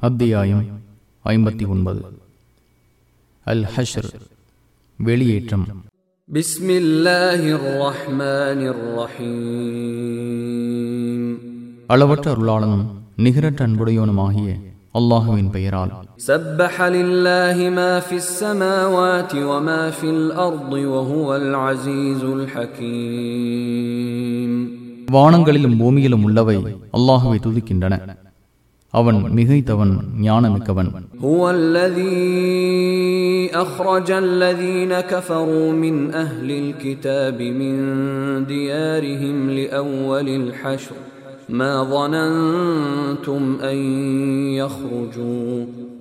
அத்தியாயம் ஐம்பத்தி ஒன்பது. அல் ஹஷர் வெளியேற்றம் அளவற்ற அருளாளனும் நிகரற்ற அன்புடையவனுமாகிய அல்லாஹுவின் பெயரால். வானங்களிலும் பூமியிலும் உள்ளவை அல்லாஹுவை துதிக்கின்றன. அவன் மிகைத்தவன் ஞானமிக்கவன் هو الذي أخرج الذين كفروا من أهل الكتاب من ديارهم لأول الحشر ما ظننتم أن يخرجوا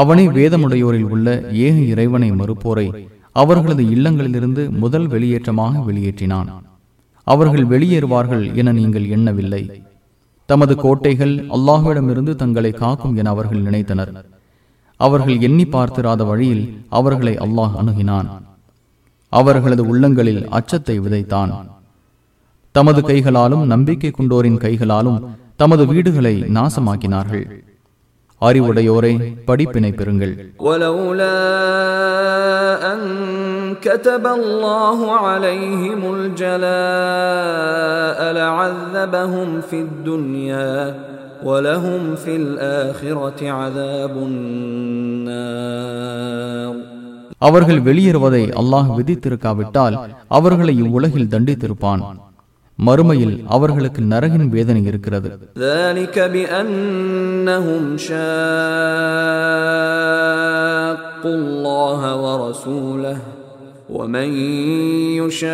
அவனே வேதமுடையோரில் உள்ள ஏக இறைவனை மறுப்போரை. அவர்களது இல்லங்களிலிருந்து முதல் வெளியேற்றமாக வெளியேற்றினான். அவர்கள் வெளியேறுவார்கள் என நீங்கள் எண்ணவில்லை. தமது கோட்டைகள் அல்லாஹுவிடமிருந்து தங்களை காக்கும் என அவர்கள் நினைத்தனர். அவர்கள் எண்ணி பார்த்திராத வழியில் அவர்களை அல்லாஹ் அணுகினான். அவர்களது உள்ளங்களில் அச்சத்தை விதைத்தான். தமது கைகளாலும் நம்பிக்கை கொண்டோரின் கைகளாலும் தமது வீடுகளை நாசமாக்கினார்கள். அறிவுடையோரை படிப்பினை பெறுங்கள் ولولا أن كتب الله عليهم الجلاء لعذبهم في الدنيا ولهم في الآخرة عذاب النار அவர்கள் வெளியேறுவதை அல்லாஹ் விதித்திருக்காவிட்டால் அவர்களை இவ்வுலகில் தண்டித்திருப்பான் மறுமையில் அவர்களுக்கு நரகின் வேதனை இருக்கிறது. ومن يشاق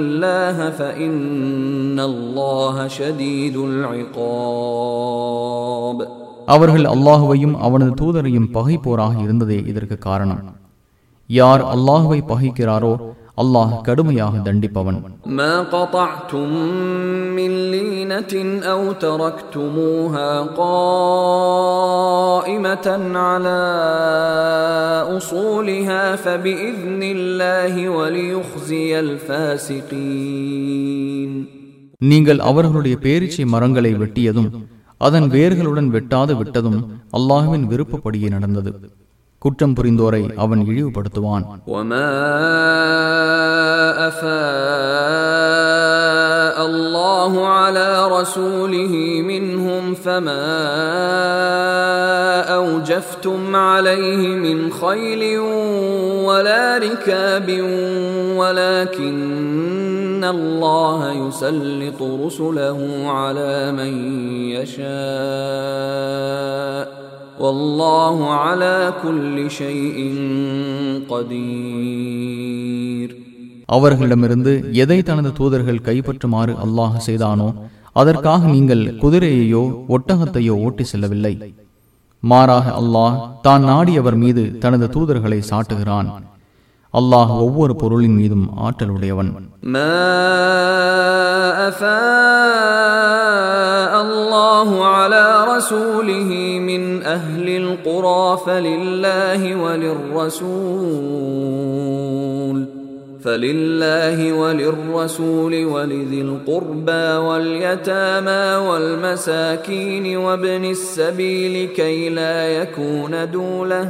الله فإن الله شديد العقاب அவர்கள் அல்லாஹுவையும் அவனது தூதரையும் பகைப்போராக இருந்ததே இதற்கு காரணம். யார் அல்லாஹுவை பகைக்கிறாரோ அல்லாஹ் கடுமையாக தண்டிப்பவன் ما قطعتم من لينة أو تركتموها قائمة على أصولها فبإذن الله وليخزي الفاسقين நீங்கள் அவர்களுடைய பேரிச்சை மரங்களை வெட்டியதும் அதன் வேர்களுடன் வெட்டாது விட்டதும் அல்லாஹுவின் விருப்பப்படியே நடந்தது குற்றம் புரிந்தோரை அவன் இழிவுபடுத்துவான் وما أفاء الله على رسوله منهم فما أوجفتم عليه من خيل ولا ركاب ولكن الله يسلط رسله على من يشاء والله على كل شيء قدير அவர்களிடமிருந்து எதை தனது தூதர்கள் கைப்பற்றுமாறு அல்லாஹ் செய்தானோ அதற்காக நீங்கள் குதிரையையோ ஒட்டகத்தையோ ஓட்டி செல்லவில்லை மாறாக அல்லாஹ் தான் நாடியவர் மீது தனது தூதர்களை சாட்டுகிறான் அல்லாஹ் ஒவ்வொரு பொருளின் மீதும் ஆற்றலுடையவன் ما أفاء الله على رسوله من أهل القرى فلله وللرسول فلله وللرسول ولذي القربى واليتامى والمساكين وابن السبيل كي لا يكون دوله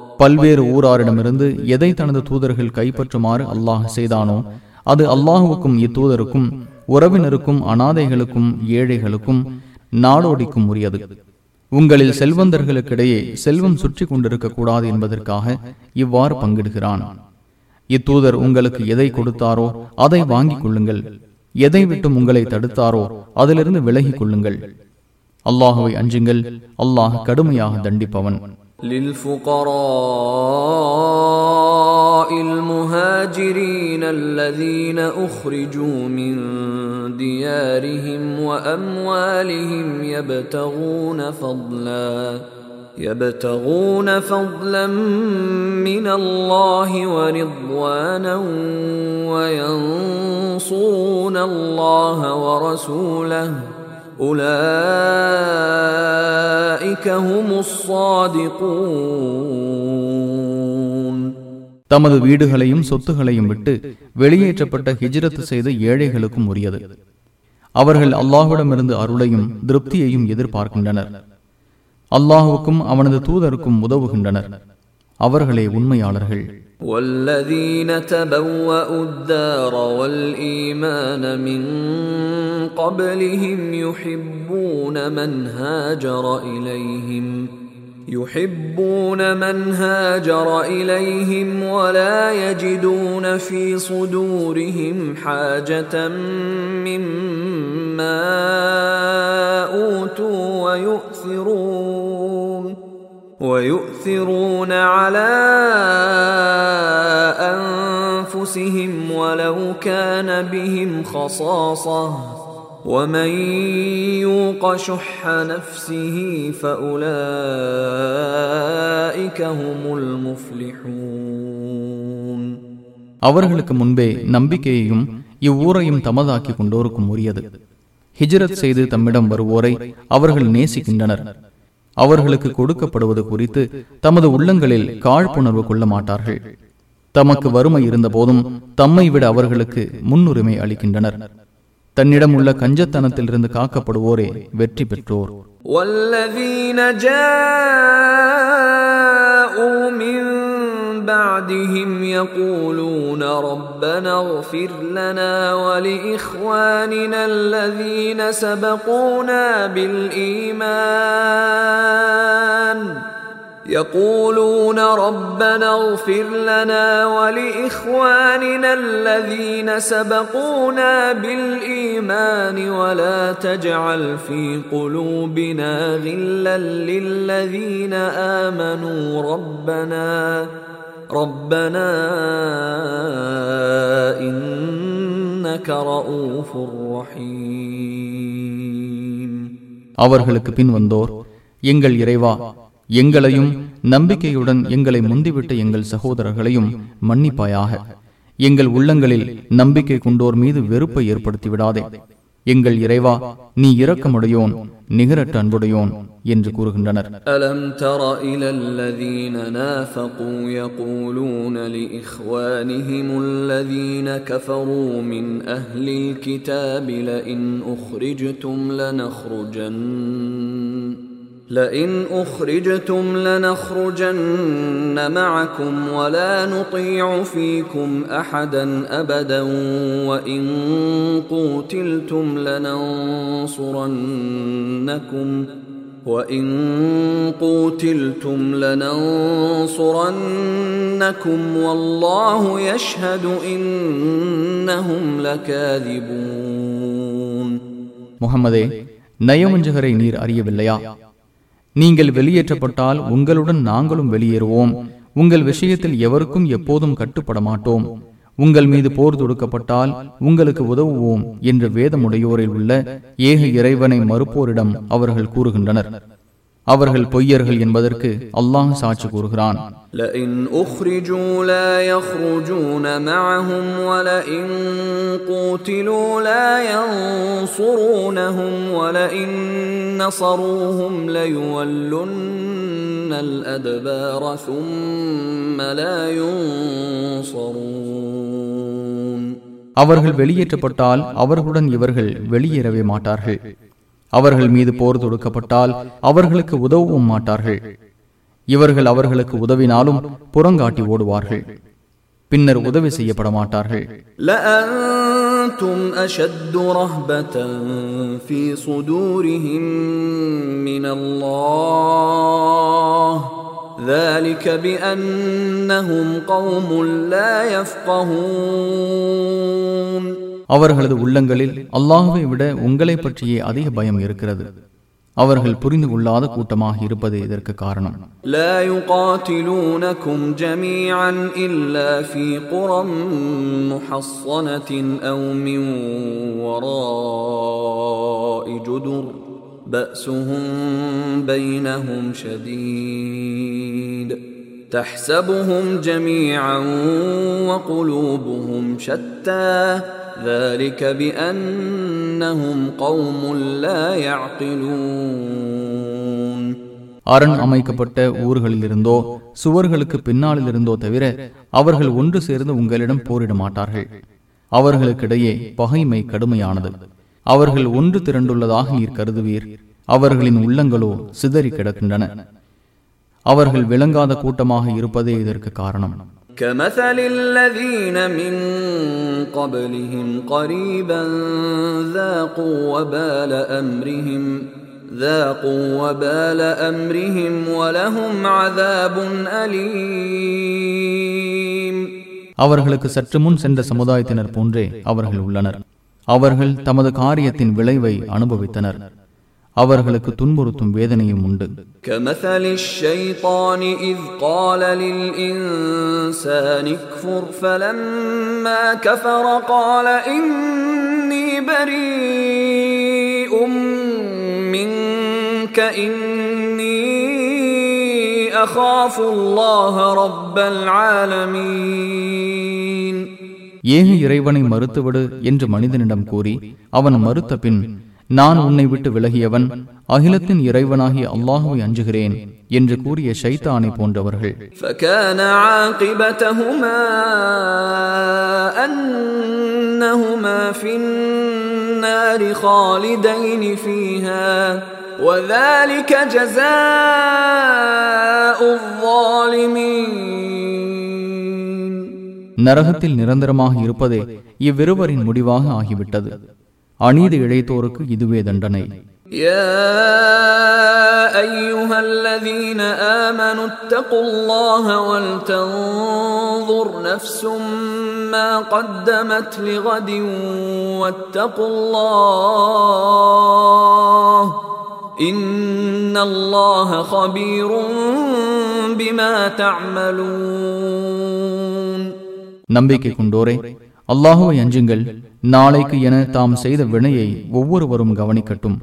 பல்வேறு ஊராரிடமிருந்து எதை தனது தூதர்கள் கைப்பற்றுமாறு அல்லாஹ் செய்தானோ அது அல்லாஹுவுக்கும் இத்தூதருக்கும் உறவினருக்கும் அனாதைகளுக்கும் ஏழைகளுக்கும் நாடோடிக்கும் உரியது. உங்களில் செல்வந்தர்களுக்கிடையே செல்வம் சுற்றி கொண்டிருக்க கூடாது என்பதற்காக இவ்வாறு பங்கிடுகிறான். இத்தூதர் உங்களுக்கு எதை கொடுத்தாரோ அதை வாங்கிக் கொள்ளுங்கள். எதை விட்டும் உங்களை தடுத்தாரோ அதிலிருந்து விலகிக் கொள்ளுங்கள். அல்லாஹுவை அஞ்சுங்கள். அல்லாஹ் கடுமையாக தண்டிப்பவன். للفقراء المهاجرين الذين أخرجوا من ديارهم وأموالهم يبتغون فضلا يبتغون فضلا من الله ورضوانا وينصرون الله ورسوله. தமது வீடுகளையும் சொத்துகளையும் விட்டு வெளியேற்றப்பட்ட ஹிஜ்ரத் செய்த ஏழைகளுக்கும் உரியது. அவர்கள் அல்லாஹ்விடமிருந்து அருளையும் திருப்தியையும் எதிர்பார்க்கின்றனர். அல்லாஹுக்கும் அவனது தூதருக்கும் உதவுகின்றனர். அவர்களே உண்மையாளர்கள். والذين تبوأوا الدار والإيمان من قبلهم يحبون من هاجر إليهم يحبون من هاجر إليهم ولا يجدون في صدورهم حاجة مما أوتوا ويؤثرون. ويؤثرون على أنفسهم ولو كان بهم خصاصة ومن يوق شح نفسه فأولئك هم المفلحون அவர்களுக்கு முன்பே நம்பிக்கையையும் இவ்வூரையும் தமதாக்கி கொண்டோருக்கும் உரியது ஹிஜ்ரத் செய்து தம்மிடம் வருவோரை அவர்கள் நேசிக்கின்றனர் அவர்களுக்கு கொடுக்கப்படுவது குறித்து தமது உள்ளங்களில் காழ்ப்புணர்வு கொள்ள மாட்டார்கள். தமக்கு வறுமை இருந்த போதும் தம்மை விட அவர்களுக்கு முன்னுரிமை அளிக்கின்றனர். தன்னிடம் உள்ள கஞ்சத்தனத்திலிருந்து காக்கப்படுவோரே வெற்றி பெற்றோர். بعدهم يقولون ربنا اغفر لنا ولإخواننا الذين سبقونا بالإيمان. يقولون ربنا اغفر لنا ولإخواننا الذين سبقونا بالإيمان. ولا تجعل في قلوبنا غلا للذين آمنوا. ربنا ربنا إنك رؤوف رحيم அவர்களுக்கு பின் வந்தோர் எங்கள் இறைவா எங்களையும் நம்பிக்கையுடன் எங்களை முந்திவிட்ட எங்கள் சகோதரர்களையும் மன்னிப்பாயாக எங்கள் உள்ளங்களில் நம்பிக்கை கொண்டோர் மீது வெறுப்பை ஏற்படுத்தி விடாதே எங்கள் இறைவா நீ இரக்கமுடையோன் நிகரட்ட அன்புடையோன் என்று கூறுகின்றனர். அலம் தர இலல்லதீன நாஃபகு யகூலூன லிஇஹ்வானிஹிம் அல்லதீன கஃபரூ மின் அஹ்லில் கிதாபி லஇன் உஹ்ரிஜ்தும் லனஹ்ருஜன் لئن أخرجتم لنخرجن معكم ولا نطيع فيكم أحدا أبدا وإن قوتلتم لننصرنكم وإن قوتلتم لننصرنكم والله يشهد إنهم لكاذبون முகமதே நயவஞ்சகரை நீர் அறியவில்லையா நீங்கள் வெளியேற்றப்பட்டால் உங்களுடன் நாங்களும் வெளியேறுவோம். உங்கள் விஷயத்தில் எவருக்கும் எப்போதும் கட்டுப்பட மாட்டோம் உங்கள் மீது போர் தொடுக்கப்பட்டால் உங்களுக்கு உதவுவோம் என்று வேதமுடையோரில் உள்ள ஏக இறைவனை மறுப்போரிடம் அவர்கள் கூறுகின்றனர். அவர்கள் பொய்யர்கள் என்பதற்கு அல்லாஹ் சாட்சி கூறுகிறான் لئن أخرجوا لا يخرجون معهم ولئن قوتلوا لا ينصرونهم ولئن نصروهم ليولن الأدبار ثم لا ينصرون அவர்கள் வெளியேற்றப்பட்டால் அவர்களுடன் இவர்கள் வெளியேறவே மாட்டார்கள் அவர்கள் மீது போர் தொடுக்கப்பட்டால் அவர்களுக்கு உதவவும் மாட்டார்கள் இவர்கள் அவர்களுக்கு உதவினாலும் புறங்காட்டி ஓடுவார்கள் பின்னர் உதவி செய்யப்பட மாட்டார்கள் لأنتم أنتم أشد رهبة في صدورهم من الله ذلك بأنهم قوم لا يفقهون அவர்களது உள்ளங்களில் அல்லாஹுவை விட உங்களை பற்றியே அதிக பயம் இருக்கிறது அவர்கள் புரிந்து கொள்ளாத கூட்டமாக இருப்பதே இதற்கு காரணம் لا يقاتلونكم جميعا إلا في قرى محصنة أو من وراء جدر بأسهم بينهم شديد تحسبهم جميعا وقلوبهم شتى ذلك بأنهم قوم لا يعقلون அரண் அமைக்கப்பட்ட ஊர்களிலிருந்தோ சுவர்களுக்கு பின்னாலிருந்தோ தவிர அவர்கள் ஒன்று சேர்ந்து உங்களிடம் போரிட மாட்டார்கள் அவர்களுக்கிடையே பகைமை கடுமையானது அவர்கள் ஒன்று திரண்டுள்ளதாக நீர் கருதுவீர் அவர்களின் உள்ளங்களோ சிதறி கிடக்கின்றன அவர்கள் விளங்காத கூட்டமாக இருப்பதே இதற்கு காரணம் كمثل الذين من قبلهم قريبا ذاقوا وبال أمرهم ذاقوا وبال أمرهم ولهم عذاب أليم அவர்களுக்கு சற்று முன் சென்ற சமுதாயத்தினர் போன்றே அவர்கள் உள்ளனர் அவர்கள் தமது காரியத்தின் விளைவை அனுபவித்தனர் அவர்களுக்கு துன்புறுத்தும் வேதனையும் உண்டு كمثل الشيطان إذ قال للإنسان اكفر فلما كفر قال إني بريء منك إني أخاف الله رب العالمين ஏக இறைவனை மறுத்துவிடு என்று மனிதனிடம் கூறி அவன் மறுத்த பின் நான் உன்னை விட்டு விலகியவன் அகிலத்தின் இறைவனாகிய அல்லாஹுவை அஞ்சுகிறேன் என்று கூறிய சைத்தானை போன்றவர்கள். நரகத்தில் நிரந்தரமாக இருப்பதே இவ்விருவரின் முடிவாக ஆகிவிட்டது. அநீதி இழைத்தோருக்கு இதுவே தண்டனை يا أيها الذين آمنوا اتقوا الله ولتنظر نفس ما قدمت لغد واتقوا الله إن الله خبير بما تعملون நம்பிக்கை கொண்டோரே அல்லாஹுவை அஞ்சுங்கள் நாளைக்கு என தாம் செய்த வினையை ஒவ்வொருவரும் கவனிக்கட்டும்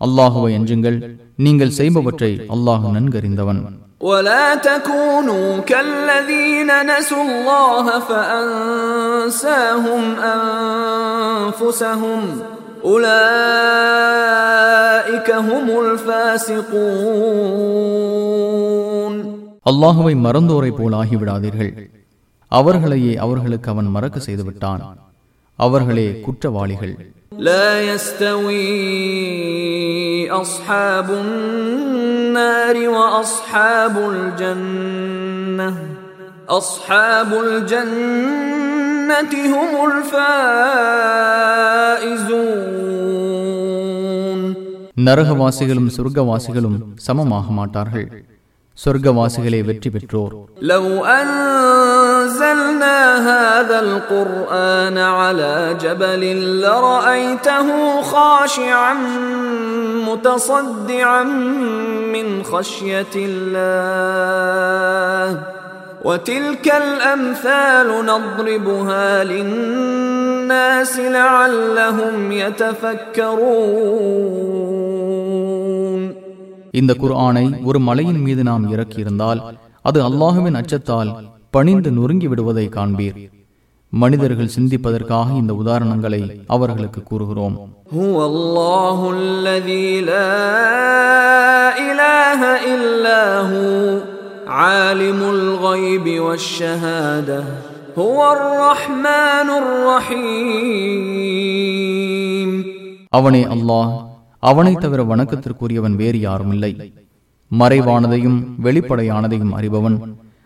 அல்லாஹுவை அஞ்சுங்கள் நீங்கள் செய்பவற்றை அல்லாஹ் நன்கறிந்தவன் ولا تكونوا كالذين نسوا الله فأنساهم أنفسهم أولئك هم الفاسقون அல்லாஹுவை மறந்தோரை போல் ஆகிவிடாதீர்கள் அவர்களையே அவர்களுக்கு அவன் மறக்க செய்து விட்டான் அவர்களே குற்றவாளிகள் لا يستوي أصحاب النار وأصحاب الجنة أصحاب الجنة هم الفائزون நரகவாசிகளும் சொர்க்கவாசிகளும் சமமாக மாட்டார்கள் சொர்க்கவாசிகளே வெற்றி பெற்றோர் لو أنزلنا هذا القرآن على جبل لرأيته خاشعا متصدعا من خشية الله وتلك الأمثال نضربها للناس لعلهم يتفكرون இந்த குர்ஆனை ஒரு மலையின் மீது நாம் இறக்கியிருந்தால் அது அல்லாஹுவின் அச்சத்தால் பணிந்து நொறுங்கி விடுவதை காண்பீர். மனிதர்கள் சிந்திப்பதற்காக இந்த உதாரணங்களை அவர்களுக்கு கூறுகிறோம். அவனே அல்லாஹ் அவனை தவிர வணக்கத்திற்குரியவன் வேறு யாரும் இல்லை மறைவானதையும் வெளிப்படையானதையும் அறிபவன்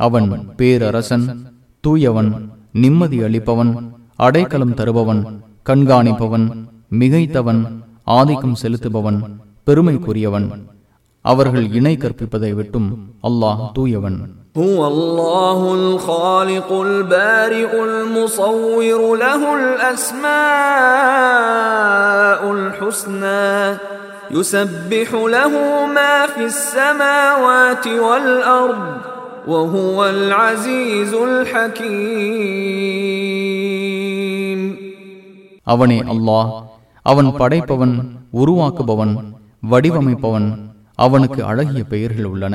அவன் பேரரசன் தூயவன் நிம்மதி அளிப்பவன் அடைக்கலம் தருபவன் கண்காணிப்பவன் மிகைத்தவன் ஆதிக்கம் செலுத்துபவன் பெருமைக்குரியவன் அவர்கள் இணை கற்பிப்பதை விட்டும் அல்லாஹ் தூயவன் هو الله الخالق البارئ المصور له الاسماء الحسنى يسبح له ما في السماوات والارض وهو العزيز الحكيم அவனே அல்லாஹ் அவன் படைப்பவன் உருவாக்குபவன் வடிவமைப்பவன் அவனுக்கு அழகிய பெயர்கள் உள்ளன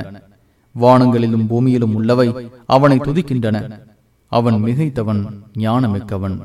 வானங்களிலும் பூமியிலும் உள்ளவை அவனை துதிக்கின்றன அவன் மிகைத்தவன் ஞானமிக்கவன்